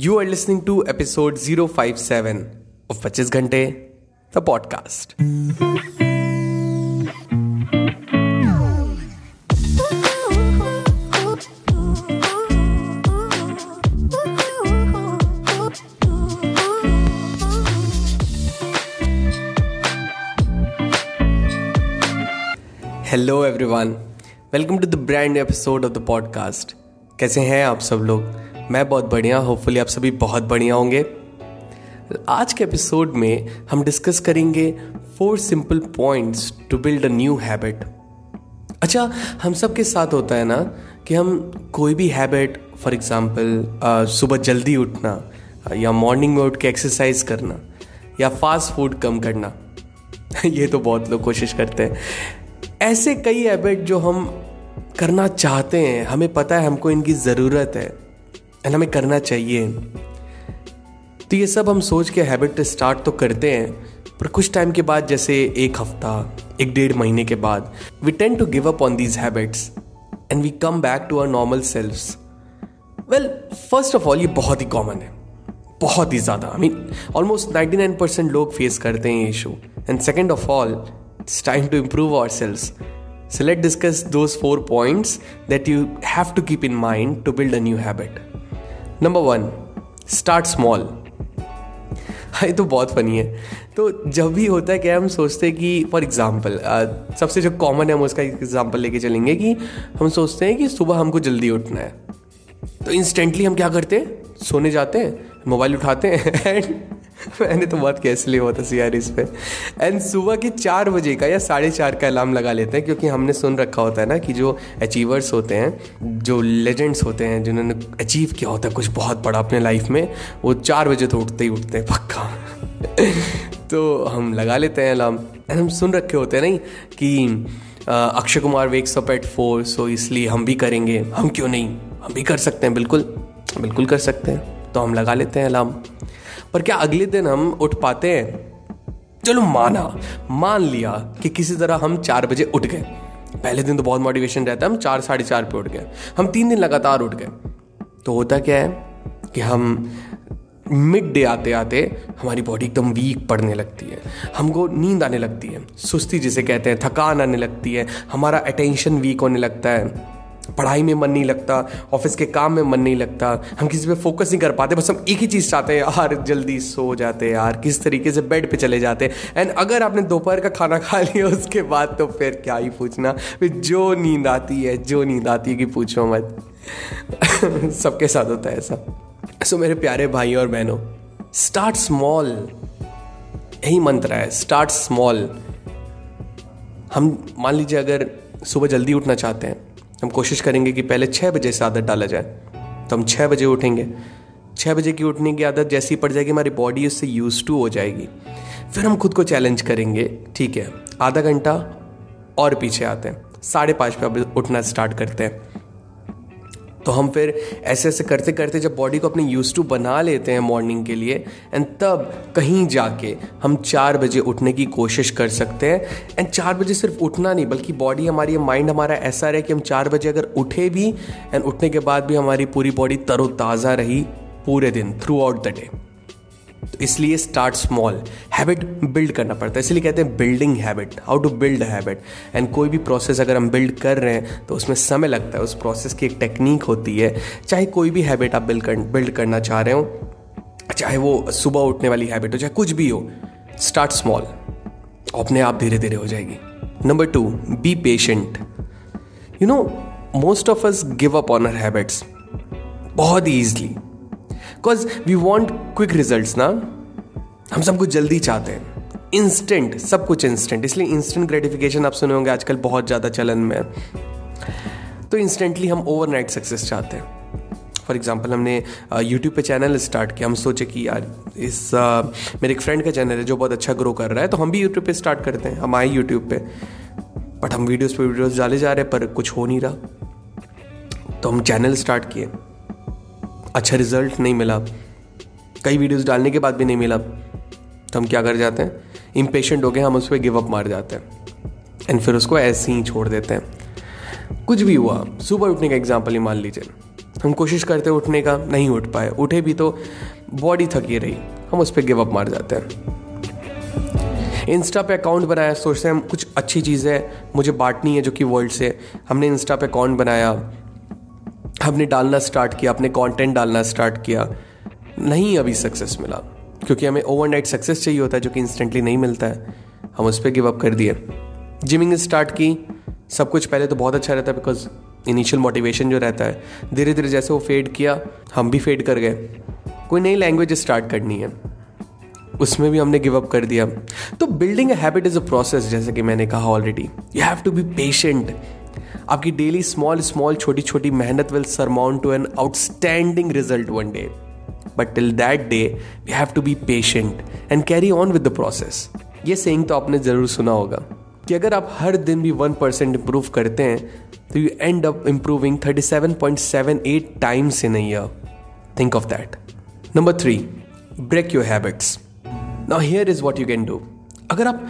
You are listening to episode 057 of 25 Ghante, the podcast. Hello everyone welcome to the brand episode of the podcast कैसे हैं आप सब लोग मैं बहुत बढ़िया होपफुली आप सभी बहुत बढ़िया होंगे। आज के एपिसोड में हम डिस्कस करेंगे four simple points to build a new habit अच्छा हम सब के साथ होता है ना कि हम कोई भी हैबिट फॉर एग्जांपल सुबह जल्दी उठना, या मॉर्निंग में उठ के एक्सरसाइज करना, या फास्ट फ़ूड कम करना, ये तो बहुत लोग कोशिश करते हैं। ऐसे कई हैबिट जो हम करना चाहते हैं, हमें पता है हमको इनकी ज़रूरत है। एंड हमें करना चाहिए। तो ये सब हम सोच के हैबिट स्टार्ट तो करते हैं, पर कुछ टाइम के बाद, जैसे एक हफ़्ता, एक डेढ़ महीने के बाद we tend to give up on these habits and we come back to our normal self well first of all ये बहुत ही कॉमन है। बहुत ही ज़्यादा। आई मीन ऑलमोस्ट 99 परसेंट लोग फेस करते हैं ये issue and second of all it's time to improve our ourselves. So, let's discuss those four points that you have to keep in mind to build a new habit. Number one start small ये तो बहुत funny है। तो जब भी होता है क्या हम सोचते हैं कि फॉर एग्ज़ाम्पल सबसे जो कॉमन है, हम उसका एग्ज़ाम्पल लेके चलेंगे कि हम सोचते हैं कि सुबह हमको जल्दी उठना है। तो इंस्टेंटली हम क्या करते हैं? सोने जाते हैं मोबाइल उठाते हैं एंड मैंने तो बहुत कैसे लिया हुआ था सी इस पे। एंड सुबह के चार बजे का या साढ़े चार का अलार्म लगा लेते हैं, क्योंकि हमने सुन रखा होता है ना कि जो अचीवर्स होते हैं, जो लेजेंड्स होते हैं, जिन्होंने अचीव किया होता है कुछ बहुत बड़ा अपने लाइफ में, वो चार बजे तो उठते ही उठते हैं, पक्का। तो हम लगा लेते हैं अलार्म एंड हम सुन रखे होते हैं नहीं कि Akshay Kumar wakes up at four so इसलिए हम भी करेंगे। हम क्यों नहीं? हम भी कर सकते हैं, बिल्कुल। बिल्कुल कर सकते हैं। तो हम लगा लेते हैं अलार्म पर क्या अगले दिन हम उठ पाते हैं? चलो माना, मान लिया कि किसी तरह हम चार बजे उठ गए। पहले दिन तो बहुत मोटिवेशन रहता है, हम चार, साढ़े चार पे उठ गए। हम तीन दिन लगातार उठ गए। तो होता क्या है कि हम मिड डे आते आते हमारी बॉडी एकदम वीक पड़ने लगती है। हमको नींद आने लगती है। सुस्ती जिसे कहते हैं, थकान आने लगती है। हमारा अटेंशन वीक होने लगता है। पढ़ाई में मन नहीं लगता, ऑफ़िस के काम में मन नहीं लगता, हम किसी पे फोकस नहीं कर पाते, बस हम एक ही चीज़ चाहते हैं, यार जल्दी सो जाते हैं, यार किस तरीके से बेड पे चले जाते हैं। एंड अगर आपने दोपहर का खाना खा लिया, उसके बाद तो फिर क्या ही पूछना। फिर जो नींद आती है, जो नींद आती है कि पूछो मत। सबके साथ होता है ऐसा। सो मेरे प्यारे भाई और बहनों स्टार्ट स्मॉल यही मंत्र है स्टार्ट स्मॉल हम, मान लीजिए अगर सुबह जल्दी उठना चाहते हैं हम कोशिश करेंगे कि पहले छः बजे से आदत डाला जाए। तो हम छः बजे उठेंगे। छः बजे की उठने की आदत जैसी पड़ जाएगी, हमारी बॉडी उससे यूज़ टू हो जाएगी। फिर हम खुद को चैलेंज करेंगे, ठीक है? आधा घंटा और पीछे आते हैं। साढ़े पाँच पे अब उठना स्टार्ट करते हैं। तो हम फिर ऐसे ऐसे करते करते जब बॉडी को अपने यूज़ टू बना लेते हैं मॉर्निंग के लिए एंड तब कहीं जाके हम चार बजे उठने की कोशिश कर सकते हैं। एंड चार बजे सिर्फ़ उठना नहीं, बल्कि बॉडी हमारी माइंड हमारा ऐसा रहे कि हम चार बजे अगर उठे भी एंड उठने के बाद भी हमारी पूरी बॉडी तरोताज़ा रही पूरे दिन थ्रू आउट द डे तो इसलिए स्टार्ट स्मॉल हैबिट बिल्ड करना पड़ता है. इसलिए कहते हैं building habit how to build habit and कोई भी प्रोसेस अगर हम बिल्ड कर रहे हैं तो उसमें समय लगता है. उस प्रोसेस की एक टेक्निक होती है. चाहे कोई भी हैबिट आप बिल्ड कर बिल्ड करना चाह रहे हो, चाहे वो सुबह उठने वाली हैबिट हो, चाहे कुछ भी हो स्टार्ट स्मॉल अपने आप धीरे धीरे हो जाएगी. Number two be patient you know most of us give up on our habits बहुत easily because we want quick result ना हम सब कुछ जल्दी चाहते हैं। इंस्टेंट सब कुछ इंस्टेंट इसलिए इंस्टेंट ग्रेटिफिकेशन आप सुने होंगे आजकल बहुत ज़्यादा चलन में। तो इंस्टेंटली हम ओवरनाइट सक्सेस चाहते हैं। फॉर एग्ज़ाम्पल हमने यूट्यूब पे चैनल स्टार्ट किया। हम सोचे कि यार, इस मेरे एक फ्रेंड का चैनल है जो बहुत अच्छा ग्रो कर रहा है तो हम भी यूट्यूब पे स्टार्ट करते हैं। हम आए यूट्यूब पे। बट हम वीडियोस पे वीडियोस डाले जा रहे हैं, पर कुछ हो नहीं रहा। तो हम चैनल स्टार्ट किए। अच्छा रिज़ल्ट नहीं मिला। कई वीडियोस डालने के बाद भी नहीं मिला। तो हम क्या कर जाते हैं? इम्पेशेंट हो गए, हम उस पर गिव अप मार जाते हैं। एंड फिर उसको ऐसे ही छोड़ देते हैं। कुछ भी हुआ, सुबह उठने का एग्ज़ाम्पल ही मान लीजिए। हम कोशिश करते हैं उठने का, नहीं उठ पाए। उठे भी तो बॉडी थकी रही। हम उस पर गिव अप मार जाते हैं। इंस्टा पे अकाउंट बनाया, सोचते हैं हम कुछ अच्छी चीज़ें मुझे बांटनी है जो कि वर्ल्ड से। हमने इंस्टा पे अकाउंट बनाया। हमने डालना स्टार्ट किया, अपने कंटेंट डालना स्टार्ट किया। नहीं अभी सक्सेस मिला, क्योंकि हमें ओवरनाइट सक्सेस चाहिए होता है, जो कि इंस्टेंटली नहीं मिलता है। हम उस पर गिव अप कर दिए। जिमिंग स्टार्ट की, सब कुछ पहले तो बहुत अच्छा रहता है बिकॉज़ इनिशियल मोटिवेशन जो रहता है धीरे धीरे जैसे वो फेड किया, हम भी फेड कर गए। कोई नई लैंग्वेज स्टार्ट करनी है, उसमें भी हमने गिव अप कर दिया। तो building a habit is a process जैसे कि मैंने कहा already you have to be patient आपकी डेली स्मॉल स्मॉल छोटी छोटी मेहनत will surmount to an outstanding result one day but till that day we have to be patient and carry on with the process ये saying तो आपने ज़रूर सुना होगा कि अगर आप हर दिन भी वन परसेंट इंप्रूव करते हैं तो you end up improving thirty seven point seven eight times in year think of that number three break your habits now here is what you can do अगर आप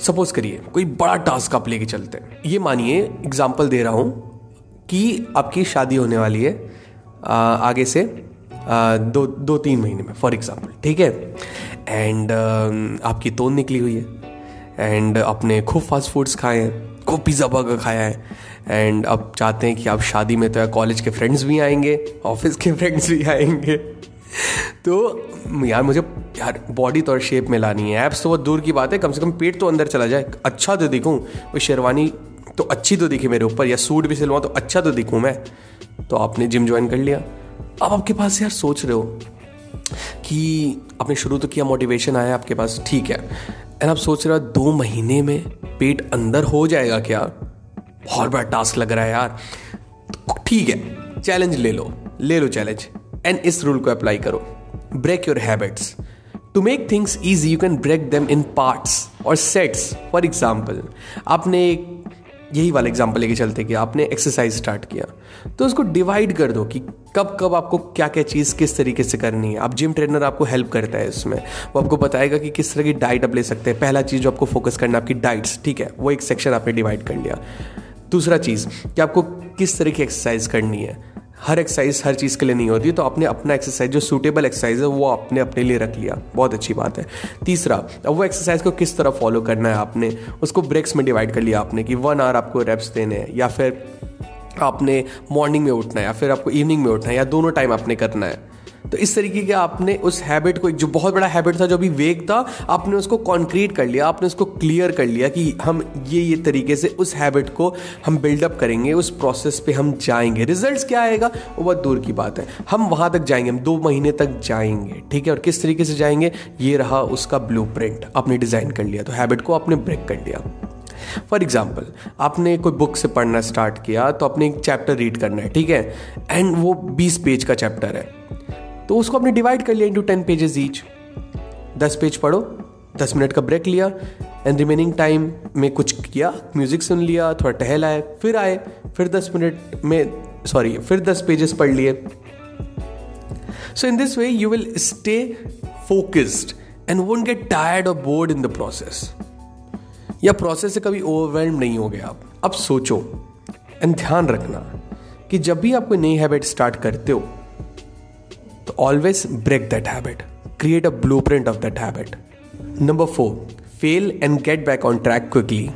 सपोज़ करिए कोई बड़ा task आप लेके चलते हैं। ये मानिए एग्ज़ाम्पल दे रहा हूँ कि आपकी शादी होने वाली है आ, आगे से आ, दो दो तीन महीने में फॉर एग्ज़ाम्पल ठीक है? एंड आपकी तोन निकली हुई है। एंड आपने खूब फास्ट फूड्स खाए हैं खूब पिज़्ज़ा बर्गर खाया है। एंड अब चाहते हैं कि आप शादी में तो कॉलेज के फ्रेंड्स भी आएँगे ऑफ़िस के फ्रेंड्स भी आएँगे। तो यार मुझे, यार बॉडी तो और शेप में लानी है। एप्स तो बहुत दूर की बात है, कम से कम पेट तो अंदर चला जाए। अच्छा तो दिखूँ वो शेरवानी तो अच्छी तो दिखे मेरे ऊपर, या सूट भी सिलवा तो अच्छा तो दिखूँ मैं। तो आपने जिम ज्वाइन कर लिया। अब आपके पास यार सोच रहे हो कि आपने शुरू तो किया मोटिवेशन आया आपके पास, ठीक है। एंड आप सोच रहे हो दो महीने में पेट अंदर हो जाएगा क्या? बहुत बड़ा टास्क लग रहा है यार। ठीक है चैलेंज ले लो ले लो चैलेंज एंड इस रूल को अप्लाई करो. Break your habits to make things easy you can break them in parts और सेट्स फॉर एग्ज़ाम्पल आपने यही वाला एग्ज़ाम्पल लेके चलते कि आपने एक्सरसाइज स्टार्ट किया. तो उसको डिवाइड कर दो कि कब कब आपको क्या क्या चीज़ किस तरीके से करनी है. आप जिम ट्रेनर आपको हेल्प करता है इसमें वो आपको बताएगा कि किस तरह की डाइट आप ले सकते हैं. पहला चीज़ जो आपको फोकस करना है आपकी डाइट्स ठीक है? वो एक सेक्शन आपने डिवाइड कर लिया. दूसरा चीज़, कि आपको किस तरह की एक्सरसाइज करनी है. हर एक्सरसाइज हर चीज़ के लिए नहीं होती तो आपने अपना एक्सरसाइज जो सूटेबल एक्सरसाइज है, वो आपने अपने लिए रख लिया। बहुत अच्छी बात है। तीसरा, अब वो एक्सरसाइज को किस तरह फॉलो करना है आपने? उसको ब्रेक्स में डिवाइड कर लिया आपने कि वन आवर आपको रेप्स देने हैं, या फिर आपने मॉर्निंग में उठना है, या फिर आपको इवनिंग में उठना है, या दोनों टाइम आपने करना है। तो इस तरीके के आपने उस हैबिट को जो बहुत बड़ा हैबिट था, जो अभी वेग था, आपने उसको कॉन्क्रीट कर लिया, आपने उसको क्लियर कर लिया कि हम ये ये तरीके से उस हैबिट को हम बिल्डअप करेंगे, उस प्रोसेस पे हम जाएँगे। रिजल्ट्स क्या आएगा? वो बहुत दूर की बात है। हम वहाँ तक जाएँगे, हम दो महीने तक जाएँगे, ठीक है? और किस तरीके से जाएँगे? ये रहा उसका ब्लू आपने डिज़ाइन कर लिया। तो हैबिट को आपने ब्रेक कर लिया। फॉर एग्ज़ाम्पल आपने कोई बुक से पढ़ना स्टार्ट किया तो आपने एक चैप्टर रीड करना है, ठीक है? एंड वो बीस पेज का चैप्टर है। तो उसको आपने डिवाइड कर लिया इंटू टेन पेजेस ईच दस पेज पढ़ो, दस मिनट का ब्रेक लिया एंड रिमेनिंग टाइम में कुछ किया म्यूज़िक सुन लिया, थोड़ा टहल आए, फिर आए, फिर दस मिनट में सॉरी फिर दस पेजेस पढ़ लिए. So in this way you will stay focused and won't get tired और बोर्ड इन द प्रोसेस या प्रोसेस से कभी ओवरवेल्म नहीं हो गया आप. अब सोचो एंड ध्यान रखना कि जब भी आप कोई नई हैबिट स्टार्ट करते हो तो always break that habit create a blueprint of that habit number four fail and get back on track quickly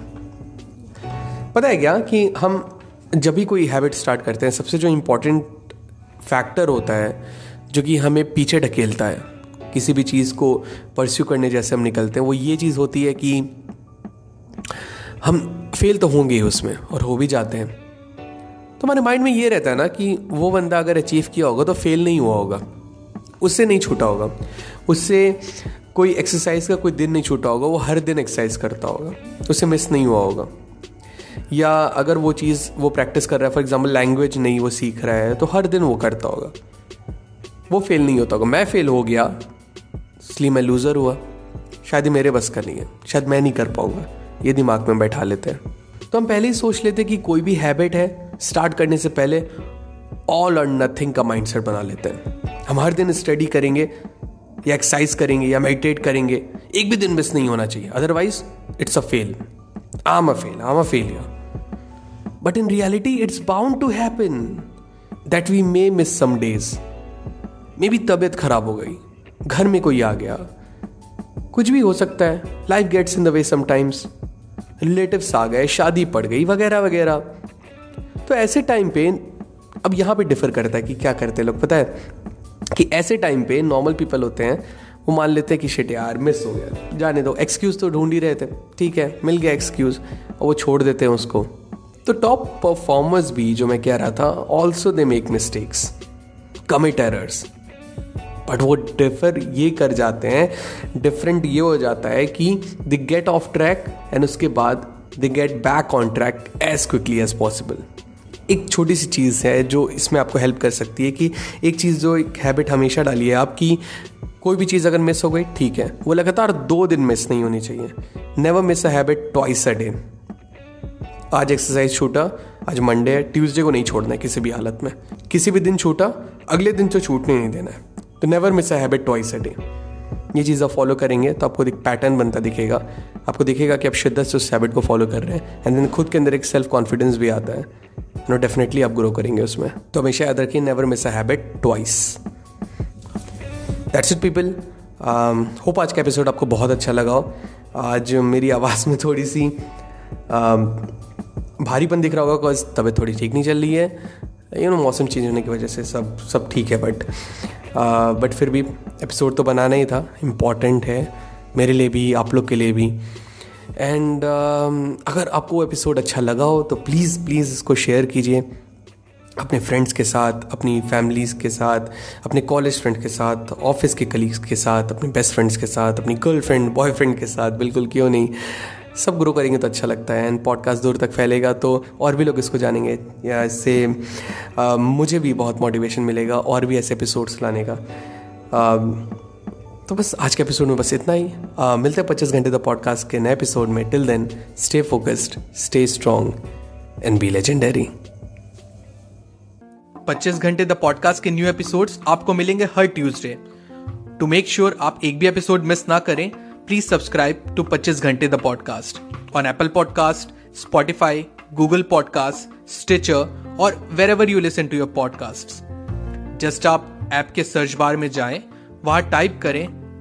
पता है क्या कि हम जब भी कोई हैबिट स्टार्ट करते हैं, सबसे जो इम्पोर्टेंट फैक्टर होता है, जो कि हमें पीछे ढकेलता है, किसी भी चीज़ को परस्यू करने जैसे हम निकलते हैं, वो ये चीज़ होती है कि हम फेल तो होंगे ही उसमें और हो भी जाते हैं। तो हमारे माइंड में ये रहता है ना कि वो बंदा अगर अचीव किया होगा तो फेल नहीं हुआ होगा। उससे नहीं छूटा होगा। उससे कोई एक्सरसाइज का कोई दिन नहीं छूटा होगा, वो हर दिन एक्सरसाइज करता होगा। उससे मिस नहीं हुआ होगा। या अगर वो चीज़, वो प्रैक्टिस कर रहा है फॉर एग्ज़ाम्पल लैंग्वेज नहीं वो सीख रहा है तो हर दिन वो करता होगा। वो फेल नहीं होता होगा। मैं फेल हो गया, इसलिए मैं लूज़र हुआ। शायद ही मेरे बस का नहीं है। शायद मैं नहीं कर पाऊँगा। ये दिमाग में बैठा लेते हैं। तो हम पहले ही सोच लेते हैं कि कोई भी हैबिट है स्टार्ट करने से पहले ऑल और नथिंग का माइंडसेट बना लेते हैं। हम हर दिन स्टडी करेंगे, या एक्सरसाइज करेंगे, या मेडिटेट करेंगे। एक भी दिन मिस नहीं होना चाहिए। Otherwise it's a fail I'm a fail I'm a failure but in reality it's bound to happen that we may miss some days maybe तबीयत खराब हो गई। घर में कोई आ गया। कुछ भी हो सकता है। Life gets in the way sometimes relatives आ गए, शादी पड़ गई, वगैरह वगैरह। तो ऐसे टाइम पे अब यहाँ पे डिफर करता है कि क्या करते लोग? पता है कि ऐसे टाइम पे नॉर्मल पीपल होते हैं, वो मान लेते हैं कि शिट यार मिस हो गया। जाने दो। एक्सक्यूज तो ढूंढ ही रहे थे। ठीक है, मिल गया एक्सक्यूज और वो छोड़ देते हैं उसको। तो टॉप परफॉर्मर्स भी, जो मैं कह रहा था also they make mistakes commit errors but वो डिफर ये कर जाते हैं डिफरेंट ये हो जाता है कि they get off track and उसके बाद they get back on track as quickly as possible एक छोटी सी चीज़ है जो इसमें आपको हेल्प कर सकती है कि एक चीज़ जो एक हैबिट हमेशा डालिए आपकी कोई भी चीज़ अगर मिस हो गई, ठीक है। वो लगातार दो दिन मिस नहीं होनी चाहिए। Never miss a habit twice a day आज एक्सरसाइज छूटा, आज मंडे है ट्यूसडे को नहीं छोड़ना है किसी भी हालत में। किसी भी दिन छूटा, अगले दिन तो छूटने नहीं देना है। तो never miss a habit twice a day ये चीज़ आप फॉलो करेंगे तो आपको एक पैटर्न बनता दिखेगा। आपको दिखेगा कि आप शिद्दत से उस हैबिट को फॉलो कर रहे हैं। एंड देन खुद के अंदर एक सेल्फ कॉन्फिडेंस भी आता है। नो डेफिनेटली आप ग्रो करेंगे उसमें। तो हमेशा याद रखिए never miss a habit twice that's it people hope आज का एपिसोड आपको बहुत अच्छा लगा हो। आज मेरी आवाज़ में थोड़ी सी um, भारीपन दिख रहा होगा बिकॉज़ तबीयत थोड़ी ठीक नहीं चल रही है। यू नो मौसम चेंज होने की वजह से सब सब ठीक है बट बट uh, फिर भी एपिसोड तो बनाना ही था। इंपॉर्टेंट है मेरे लिए भी आप लोग के लिए भी। एंड uh, अगर आपको एपिसोड अच्छा लगा हो तो प्लीज़ प्लीज़ इसको शेयर कीजिए। अपने फ्रेंड्स के साथ अपनी फैमिलीज़ के साथ अपने कॉलेज फ्रेंड के साथ ऑफ़िस के कलीग्स के साथ अपने बेस्ट फ्रेंड्स के साथ अपनी गर्लफ्रेंड बॉयफ्रेंड के साथ बिल्कुल क्यों नहीं? सब ग्रो करेंगे तो अच्छा लगता है एंड पॉडकास्ट दूर तक फैलेगा तो और भी लोग इसको जानेंगे। या इससे मुझे भी बहुत मोटिवेशन मिलेगा और भी ऐसे एपिसोड्स लाने का। आ, तो बस आज के एपिसोड में बस इतना ही। आ, मिलते हैं पच्चीस घंटे द पॉडकास्ट के नए एपिसोड में। Till then stay focused stay strong and be legendary 25 घंटे द पॉडकास्ट के न्यू एपिसोड्स आपको मिलेंगे हर ट्यूसडे टू मेक श्योर आप एक भी एपिसोड मिस ना करें प्लीज़ सब्सक्राइब टू 25 घंटे the podcast on Apple podcast Spotify Google podcast Stitcher और wherever you listen to your podcast just आप ऐप के सर्च बार में जाएँ वहाँ टाइप करें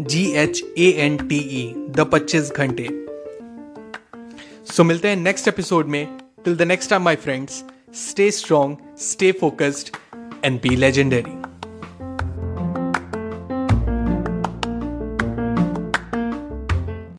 G H A N T E the पच्चीस घंटे। सो मिलते हैं नेक्स्ट एपिसोड में। Till the next time my friends stay strong stay focused and be legendary